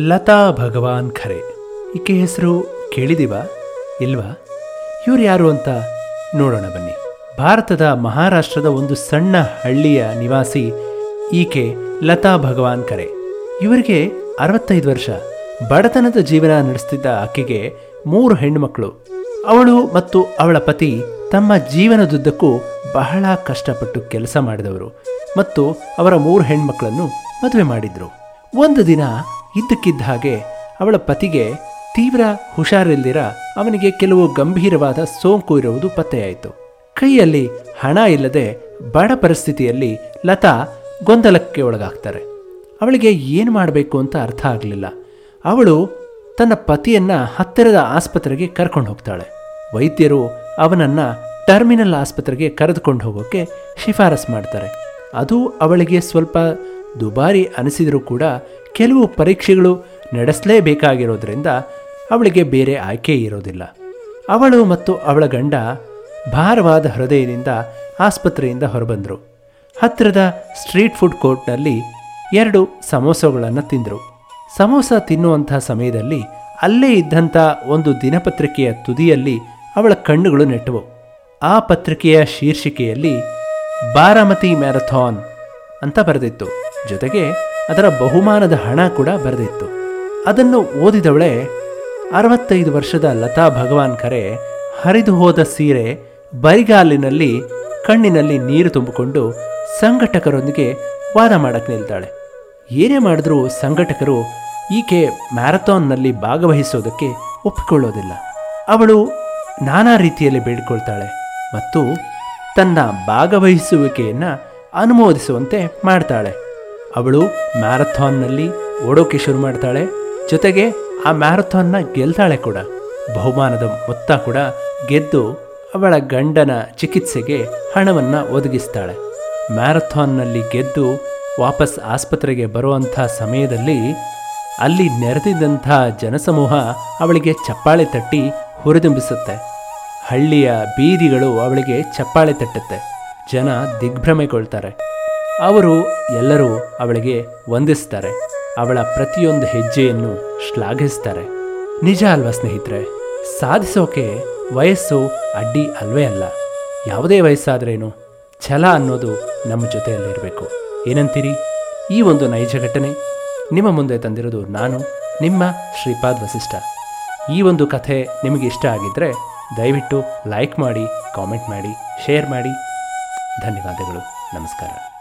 ಲತಾ ಭಗವಾನ್ ಖರೆ. ಈಕೆ ಹೆಸರು ಕೇಳಿದಿವಾ ಇಲ್ವಾ? ಇವ್ರು ಯಾರು ಅಂತ ನೋಡೋಣ ಬನ್ನಿ. ಭಾರತದ ಮಹಾರಾಷ್ಟ್ರದ ಒಂದು ಸಣ್ಣ ಹಳ್ಳಿಯ ನಿವಾಸಿ ಈಕೆ ಲತಾ ಭಗವಾನ್ ಖರೆ. ಇವರಿಗೆ ಅರವತ್ತೈದು ವರ್ಷ. ಬಡತನದ ಜೀವನ ನಡೆಸ್ತಿದ್ದ ಆಕೆಗೆ ಮೂರು ಹೆಣ್ಣುಮಕ್ಕಳು ಅವಳು ಮತ್ತು ಅವಳ ಪತಿ ತಮ್ಮ ಜೀವನದುದ್ದಕ್ಕೂ ಬಹಳ ಕಷ್ಟಪಟ್ಟು ಕೆಲಸ ಮಾಡಿದವರು ಮತ್ತು ಅವರ ಮೂರು ಹೆಣ್ಮಕ್ಳನ್ನು ಮದುವೆ ಮಾಡಿದ್ರು. ಒಂದು ದಿನ ಇದ್ದಕ್ಕಿದ್ದ ಹಾಗೆ ಅವಳ ಪತಿಗೆ ತೀವ್ರ ಹುಷಾರಿಲ್ದಿರ ಅವನಿಗೆ ಕೆಲವು ಗಂಭೀರವಾದ ಸೋಂಕು ಇರುವುದು ಪತ್ತೆಯಾಯಿತು. ಕೈಯಲ್ಲಿ ಹಣ ಇಲ್ಲದೆ ಬಡ ಪರಿಸ್ಥಿತಿಯಲ್ಲಿ ಲತಾ ಗೊಂದಲಕ್ಕೆ ಒಳಗಾಗ್ತಾರೆ. ಅವಳಿಗೆ ಏನು ಮಾಡಬೇಕು ಅಂತ ಅರ್ಥ ಆಗಲಿಲ್ಲ. ಅವಳು ತನ್ನ ಪತಿಯನ್ನ ಹತ್ತಿರದ ಆಸ್ಪತ್ರೆಗೆ ಕರ್ಕೊಂಡು ಹೋಗ್ತಾಳೆ. ವೈದ್ಯರು ಅವನನ್ನ ಟರ್ಮಿನಲ್ ಆಸ್ಪತ್ರೆಗೆ ಕರೆದುಕೊಂಡು ಹೋಗೋಕ್ಕೆ ಶಿಫಾರಸ್ ಮಾಡ್ತಾರೆ. ಅದು ಅವಳಿಗೆ ಸ್ವಲ್ಪ ದುಬಾರಿ ಅನಿಸಿದರೂ ಕೂಡ ಕೆಲವು ಪರೀಕ್ಷೆಗಳು ನಡೆಸಲೇಬೇಕಾಗಿರೋದ್ರಿಂದ ಅವಳಿಗೆ ಬೇರೆ ಆಯ್ಕೆ ಇರೋದಿಲ್ಲ. ಅವಳು ಮತ್ತು ಅವಳ ಗಂಡ ಭಾರವಾದ ಹೃದಯದಿಂದ ಆಸ್ಪತ್ರೆಯಿಂದ ಹೊರಬಂದರು. ಹತ್ತಿರದ ಸ್ಟ್ರೀಟ್ ಫುಡ್ ಕೋರ್ಟ್ನಲ್ಲಿ ಎರಡು ಸಮೋಸಗಳನ್ನು ತಿಂದರು. ಸಮೋಸ ತಿನ್ನುವಂಥ ಸಮಯದಲ್ಲಿ ಅಲ್ಲೇ ಇದ್ದಂಥ ಒಂದು ದಿನಪತ್ರಿಕೆಯ ತುದಿಯಲ್ಲಿ ಅವಳ ಕಣ್ಣುಗಳು ನೆಟ್ಟವು. ಆ ಪತ್ರಿಕೆಯ ಶೀರ್ಷಿಕೆಯಲ್ಲಿ ಬಾರಾಮತಿ ಮ್ಯಾರಥಾನ್ ಅಂತ ಬರೆದಿತ್ತು. ಜೊತೆಗೆ ಅದರ ಬಹುಮಾನದ ಹಣ ಕೂಡ ಬರೆದಿತ್ತು. ಅದನ್ನು ಓದಿದವಳೆ ಅರವತ್ತೈದು ವರ್ಷದ ಲತಾ ಭಗವಾನ್ ಕರೆ ಹರಿದು ಹೋದ ಸೀರೆ ಬರಿಗಾಲಿನಲ್ಲಿ ಕಣ್ಣಿನಲ್ಲಿ ನೀರು ತುಂಬಿಕೊಂಡು ಸಂಘಟಕರೊಂದಿಗೆ ವಾದ ಮಾಡಕ್ಕೆ ನಿಲ್ತಾಳೆ. ಏನೇ ಮಾಡಿದ್ರೂ ಸಂಘಟಕರು ಈಕೆ ಮ್ಯಾರಥಾನ್ನಲ್ಲಿ ಭಾಗವಹಿಸೋದಕ್ಕೆ ಒಪ್ಪಿಕೊಳ್ಳೋದಿಲ್ಲ. ಅವಳು ನಾನಾ ರೀತಿಯಲ್ಲಿ ಬೇಡಿಕೊಳ್ತಾಳೆ ಮತ್ತು ತನ್ನ ಭಾಗವಹಿಸುವಿಕೆಯನ್ನು ಅನುಮೋದಿಸುವಂತೆ ಮಾಡ್ತಾಳೆ. ಅವಳು ಮ್ಯಾರಥಾನ್ನಲ್ಲಿ ಓಡೋಕೆ ಶುರು ಮಾಡ್ತಾಳೆ. ಜೊತೆಗೆ ಆ ಮ್ಯಾರಥಾನ್ನ ಗೆಲ್ತಾಳೆ ಕೂಡ. ಬಹುಮಾನದ ಮೊತ್ತ ಕೂಡ ಗೆದ್ದು ಅವಳ ಗಂಡನ ಚಿಕಿತ್ಸೆಗೆ ಹಣವನ್ನು ಒದಗಿಸ್ತಾಳೆ. ಮ್ಯಾರಥಾನ್ನಲ್ಲಿ ಗೆದ್ದು ವಾಪಸ್ ಆಸ್ಪತ್ರೆಗೆ ಬರುವಂಥ ಸಮಯದಲ್ಲಿ ಅಲ್ಲಿ ನೆರೆದಿದ್ದಂಥ ಜನಸಮೂಹ ಅವಳಿಗೆ ಚಪ್ಪಾಳೆ ತಟ್ಟಿ ಹುರಿದುಂಬಿಸುತ್ತೆ. ಹಳ್ಳಿಯ ಬೀದಿಗಳು ಅವಳಿಗೆ ಚಪ್ಪಾಳೆ ತಟ್ಟುತ್ತೆ. ಜನ ದಿಗ್ಭ್ರಮೆಗೊಳ್ತಾರೆ. ಅವರು ಎಲ್ಲರೂ ಅವಳಿಗೆ ವಂದಿಸ್ತಾರೆ. ಅವಳ ಪ್ರತಿಯೊಂದು ಹೆಜ್ಜೆಯನ್ನು ಶ್ಲಾಘಿಸ್ತಾರೆ. ನಿಜ ಅಲ್ವಾ ಸ್ನೇಹಿತರೆ? ಸಾಧಿಸೋಕೆ ವಯಸ್ಸು ಅಡ್ಡಿ ಅಲ್ವೇ ಅಲ್ಲ. ಯಾವುದೇ ವಯಸ್ಸಾದ್ರೇನು ಛಲ ಅನ್ನೋದು ನಮ್ಮ ಜೊತೆಯಲ್ಲಿರಬೇಕು ಏನಂತೀರಿ? ಈ ಒಂದು ನೈಜ ಘಟನೆ ನಿಮ್ಮ ಮುಂದೆ ತಂದಿರೋದು ನಾನು, ನಿಮ್ಮ ಶ್ರೀಪಾದ್ ವಸಿಷ್ಠ. ಈ ಒಂದು ಕಥೆ ನಿಮಗೆ ಇಷ್ಟ ಆಗಿದ್ದರೆ ದಯವಿಟ್ಟು ಲೈಕ್ ಮಾಡಿ, ಕಾಮೆಂಟ್ ಮಾಡಿ, ಶೇರ್ ಮಾಡಿ. ಧನ್ಯವಾದಗಳು. ನಮಸ್ಕಾರ.